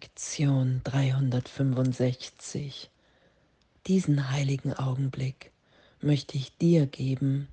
Lektion 365. Diesen heiligen Augenblick möchte ich dir geben.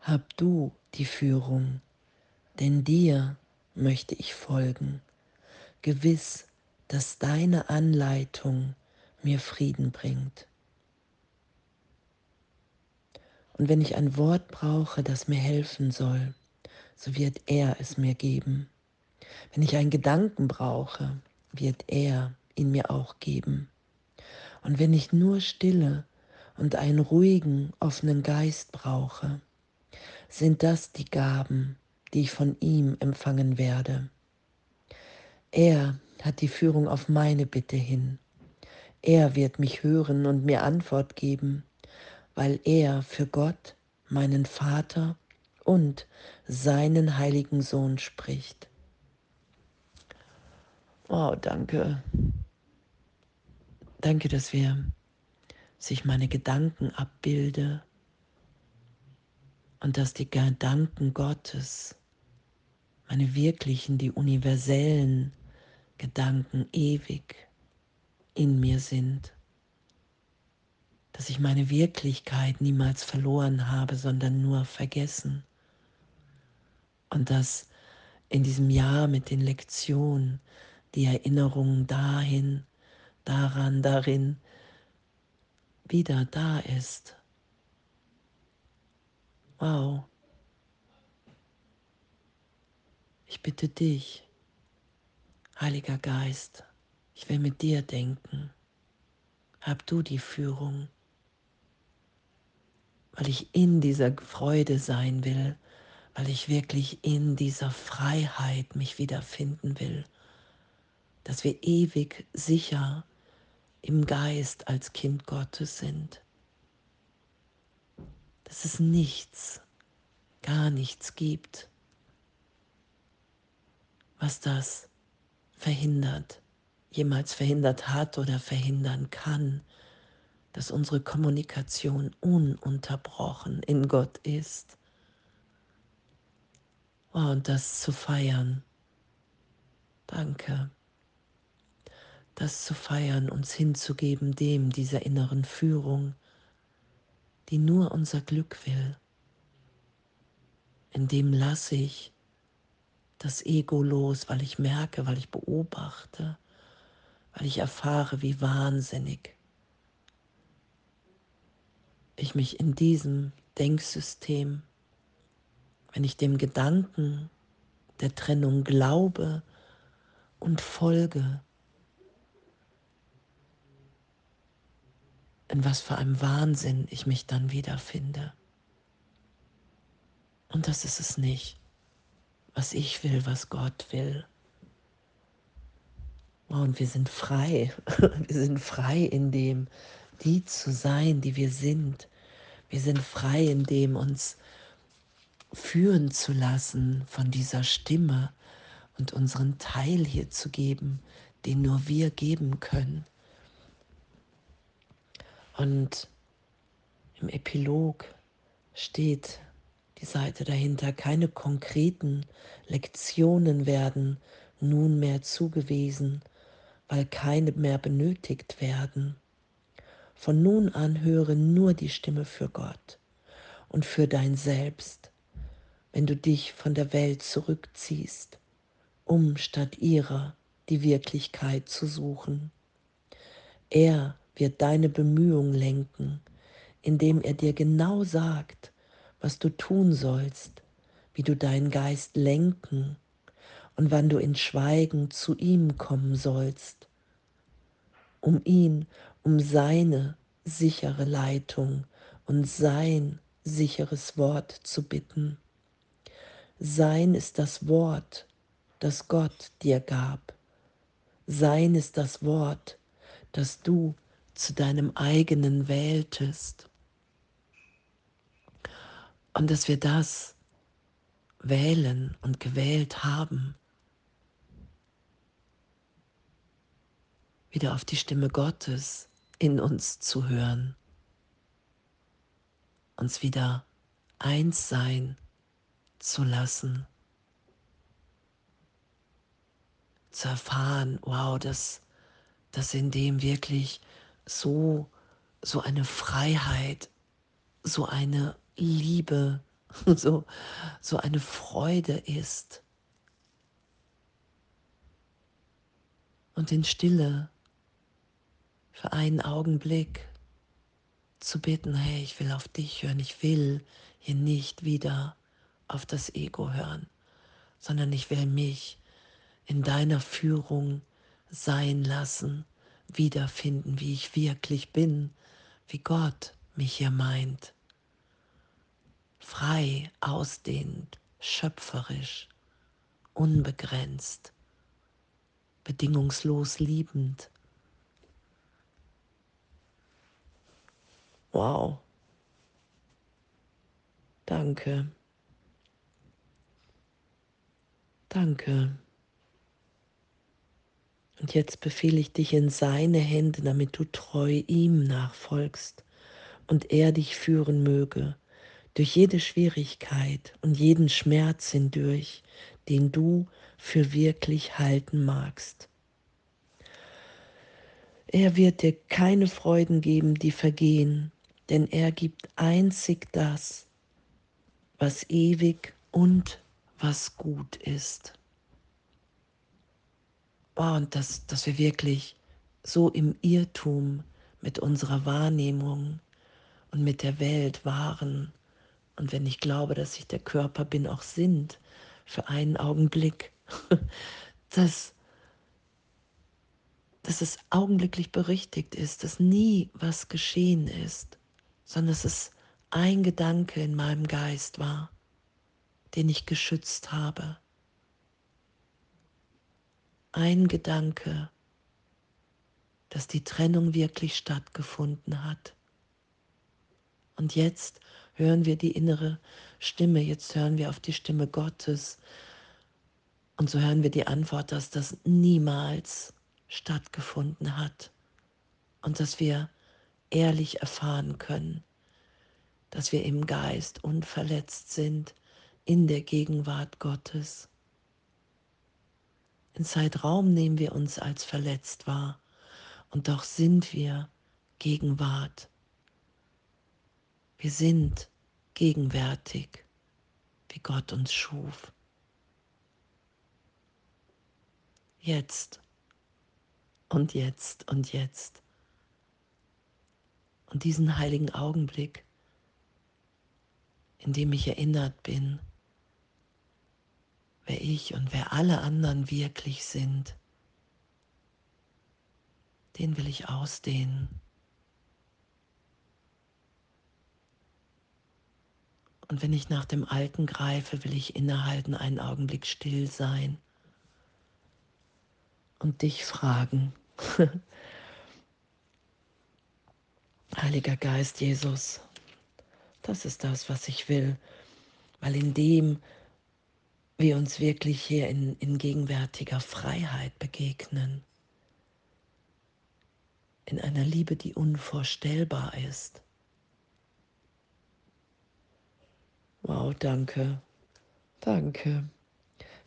Hab du die Führung, denn dir möchte ich folgen. Gewiss, dass deine Anleitung mir Frieden bringt. Und wenn ich ein Wort brauche, das mir helfen soll, so wird er es mir geben. Wenn ich einen Gedanken brauche, wird er ihn mir auch geben. Und wenn ich nur Stille und einen ruhigen, offenen Geist brauche, sind das die Gaben, die ich von ihm empfangen werde. Er hat die Führung auf meine Bitte hin. Er wird mich hören und mir Antwort geben, weil er für Gott, meinen Vater und seinen heiligen Sohn spricht. Oh, danke. Danke, dass wir sich meine Gedanken abbilde und dass die Gedanken Gottes, meine wirklichen, die universellen Gedanken ewig in mir sind. Dass ich meine Wirklichkeit niemals verloren habe, sondern nur vergessen. Und dass in diesem Jahr mit den Lektionen die Erinnerung dahin, daran, darin wieder da ist. Wow. Ich bitte dich, Heiliger Geist, ich will mit dir denken. Hab du die Führung, weil ich in dieser Freude sein will, weil ich wirklich in dieser Freiheit mich wiederfinden will dass wir ewig sicher im Geist als Kind Gottes sind. Dass es nichts, gar nichts gibt, was das verhindert, jemals verhindert hat oder verhindern kann, dass unsere Kommunikation ununterbrochen in Gott ist. Oh, und das zu feiern. Danke das zu feiern, uns hinzugeben dem, dieser inneren Führung, die nur unser Glück will. In dem lasse ich das Ego los, weil ich merke, weil ich beobachte, weil ich erfahre, wie wahnsinnig ich mich in diesem Denksystem, wenn ich dem Gedanken der Trennung glaube und folge, in was für einem Wahnsinn ich mich dann wiederfinde. Und das ist es nicht, was ich will, was Gott will. Und wir sind frei. Wir sind frei in dem, die zu sein, die wir sind. Wir sind frei in dem, uns führen zu lassen von dieser Stimme und unseren Teil hier zu geben, den nur wir geben können. Und im Epilog steht die Seite dahinter, keine konkreten Lektionen werden nunmehr zugewiesen, weil keine mehr benötigt werden. Von nun an höre nur die Stimme für Gott und für dein Selbst, wenn du dich von der Welt zurückziehst, um statt ihrer die Wirklichkeit zu suchen. Er wird deine Bemühungen lenken, indem er dir genau sagt, was du tun sollst, wie du deinen Geist lenken und wann du in Schweigen zu ihm kommen sollst, um ihn, um seine sichere Leitung und sein sicheres Wort zu bitten. Sein ist das Wort, das Gott dir gab. Sein ist das Wort, das du zu deinem eigenen wähltest. Und dass wir das wählen und gewählt haben, wieder auf die Stimme Gottes in uns zu hören, uns wieder eins sein zu lassen. zu erfahren, wow, dass, dass in dem wirklich so, so eine Freiheit, so eine Liebe, so, so eine Freude ist. Und in Stille für einen Augenblick zu bitten, hey, ich will auf dich hören, ich will hier nicht wieder auf das Ego hören, sondern ich will mich in deiner Führung sein lassen, wiederfinden, wie ich wirklich bin, wie Gott mich hier meint. Frei, ausdehnend, schöpferisch, unbegrenzt, bedingungslos liebend. Wow. Danke. Danke. Und jetzt befehle ich dich in seine Hände, damit du treu ihm nachfolgst und er dich führen möge durch jede Schwierigkeit und jeden Schmerz hindurch, den du für wirklich halten magst. Er wird dir keine Freuden geben, die vergehen, denn er gibt einzig das, was ewig und was gut ist oh, und dass, dass wir wirklich so im Irrtum mit unserer Wahrnehmung und mit der Welt waren. Und wenn ich glaube, dass ich der Körper bin, auch sind, für einen Augenblick, dass, dass es augenblicklich berichtigt ist, dass nie was geschehen ist, sondern dass es ein Gedanke in meinem Geist war, den ich geschützt habe ein Gedanke, dass die Trennung wirklich stattgefunden hat. Und jetzt hören wir die innere Stimme, jetzt hören wir auf die Stimme Gottes. Und so hören wir die Antwort, dass das niemals stattgefunden hat. Und dass wir ehrlich erfahren können, dass wir im Geist unverletzt sind in der Gegenwart Gottes. In Zeitraum nehmen wir uns als verletzt wahr und doch sind wir Gegenwart. Wir sind gegenwärtig, wie Gott uns schuf. Jetzt und jetzt und jetzt. Und diesen heiligen Augenblick, in dem ich erinnert bin, ich und wer alle anderen wirklich sind, den will ich ausdehnen. Und wenn ich nach dem Alten greife, will ich innehalten, einen Augenblick still sein und dich fragen. Heiliger Geist Jesus, das ist das, was ich will, weil in dem, wir uns wirklich hier in, in gegenwärtiger Freiheit begegnen, in einer Liebe, die unvorstellbar ist. Wow, danke, danke.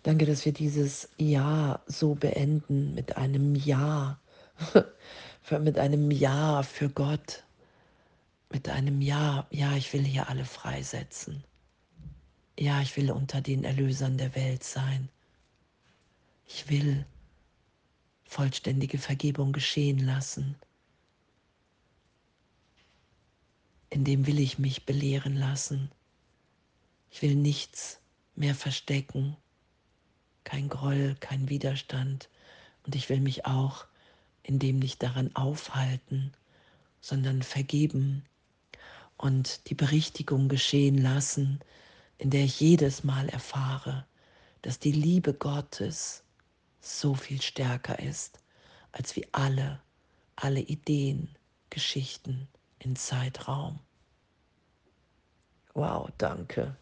Danke, dass wir dieses Ja so beenden mit einem Ja, mit einem Ja für Gott, mit einem Ja, ja, ich will hier alle freisetzen. Ja, ich will unter den Erlösern der Welt sein. Ich will vollständige Vergebung geschehen lassen. In dem will ich mich belehren lassen. Ich will nichts mehr verstecken, kein Groll, kein Widerstand. Und ich will mich auch in dem nicht daran aufhalten, sondern vergeben und die Berichtigung geschehen lassen, in der ich jedes Mal erfahre, dass die Liebe Gottes so viel stärker ist als wie alle, alle Ideen, Geschichten in Zeitraum. Wow, danke.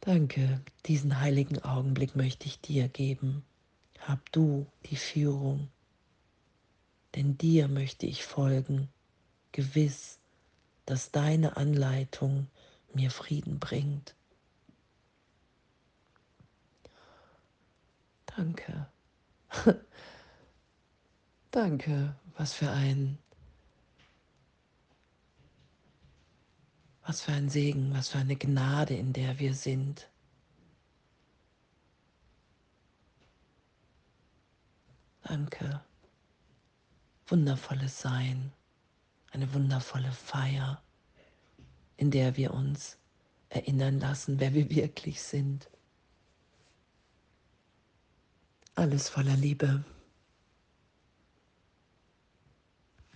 Danke, diesen heiligen Augenblick möchte ich dir geben. Hab du die Führung, denn dir möchte ich folgen, gewiss dass deine Anleitung mir Frieden bringt. Danke. Danke, was für ein, was für ein Segen, was für eine Gnade, in der wir sind. Danke. Wundervolles Sein, eine wundervolle Feier, in der wir uns erinnern lassen, wer wir wirklich sind. Alles voller Liebe.